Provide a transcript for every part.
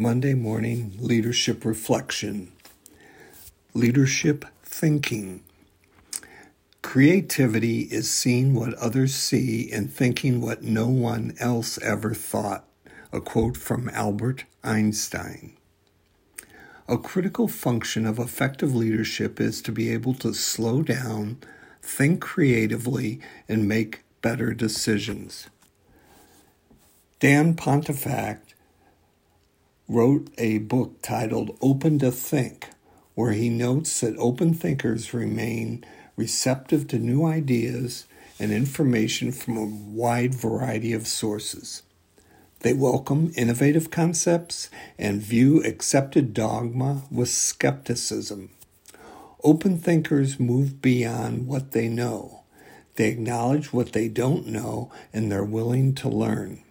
Monday Morning Leadership Reflection Leadership Thinking. Creativity is seeing what others see and thinking what no one else ever thought. A quote from Albert Einstein. A critical function of effective leadership is to be able to slow down, think creatively, and make better decisions. Dan Pontefract wrote a book titled Open to Think, where he notes that open thinkers remain receptive to new ideas and information from a wide variety of sources. They welcome innovative concepts and view accepted dogma with skepticism. Open thinkers move beyond what they know. They acknowledge what they don't know and they're willing to learn.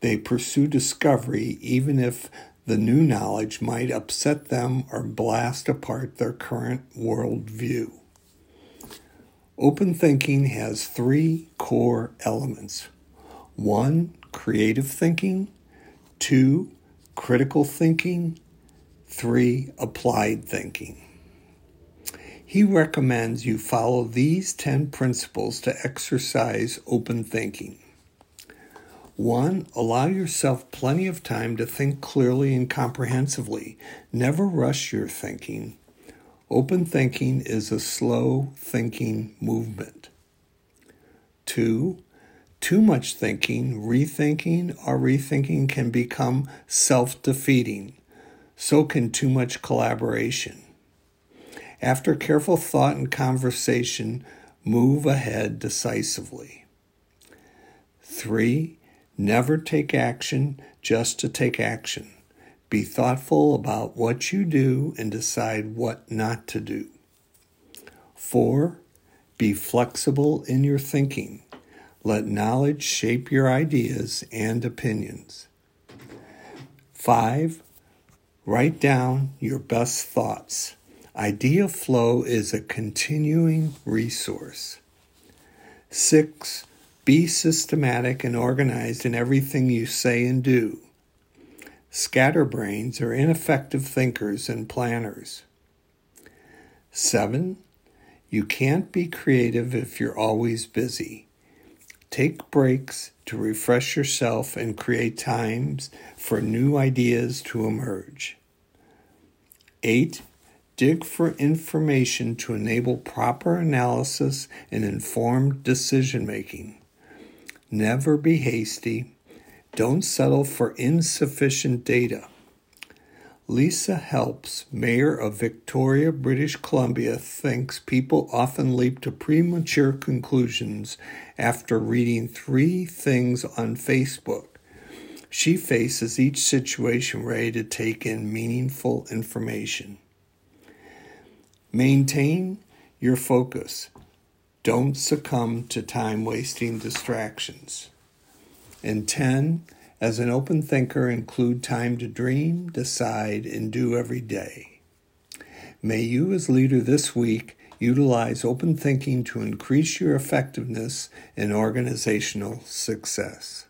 They pursue discovery even if the new knowledge might upset them or blast apart their current worldview. Open thinking has three core elements one, creative thinking, two, critical thinking, three, applied thinking. He recommends you follow these 10 principles to exercise open thinking. One, allow yourself plenty of time to think clearly and comprehensively. Never rush your thinking. Open thinking is a slow thinking movement. Two, too much thinking, rethinking, or rethinking can become self defeating. So can too much collaboration. After careful thought and conversation, move ahead decisively. Three, Never take action just to take action. Be thoughtful about what you do and decide what not to do. Four, be flexible in your thinking. Let knowledge shape your ideas and opinions. Five, write down your best thoughts. Idea flow is a continuing resource. Six, be systematic and organized in everything you say and do. Scatterbrains are ineffective thinkers and planners. Seven, you can't be creative if you're always busy. Take breaks to refresh yourself and create times for new ideas to emerge. Eight, dig for information to enable proper analysis and informed decision making. Never be hasty. Don't settle for insufficient data. Lisa Helps, mayor of Victoria, British Columbia, thinks people often leap to premature conclusions after reading three things on Facebook. She faces each situation ready to take in meaningful information. Maintain your focus. Don't succumb to time wasting distractions. And 10, as an open thinker, include time to dream, decide, and do every day. May you, as leader this week, utilize open thinking to increase your effectiveness and organizational success.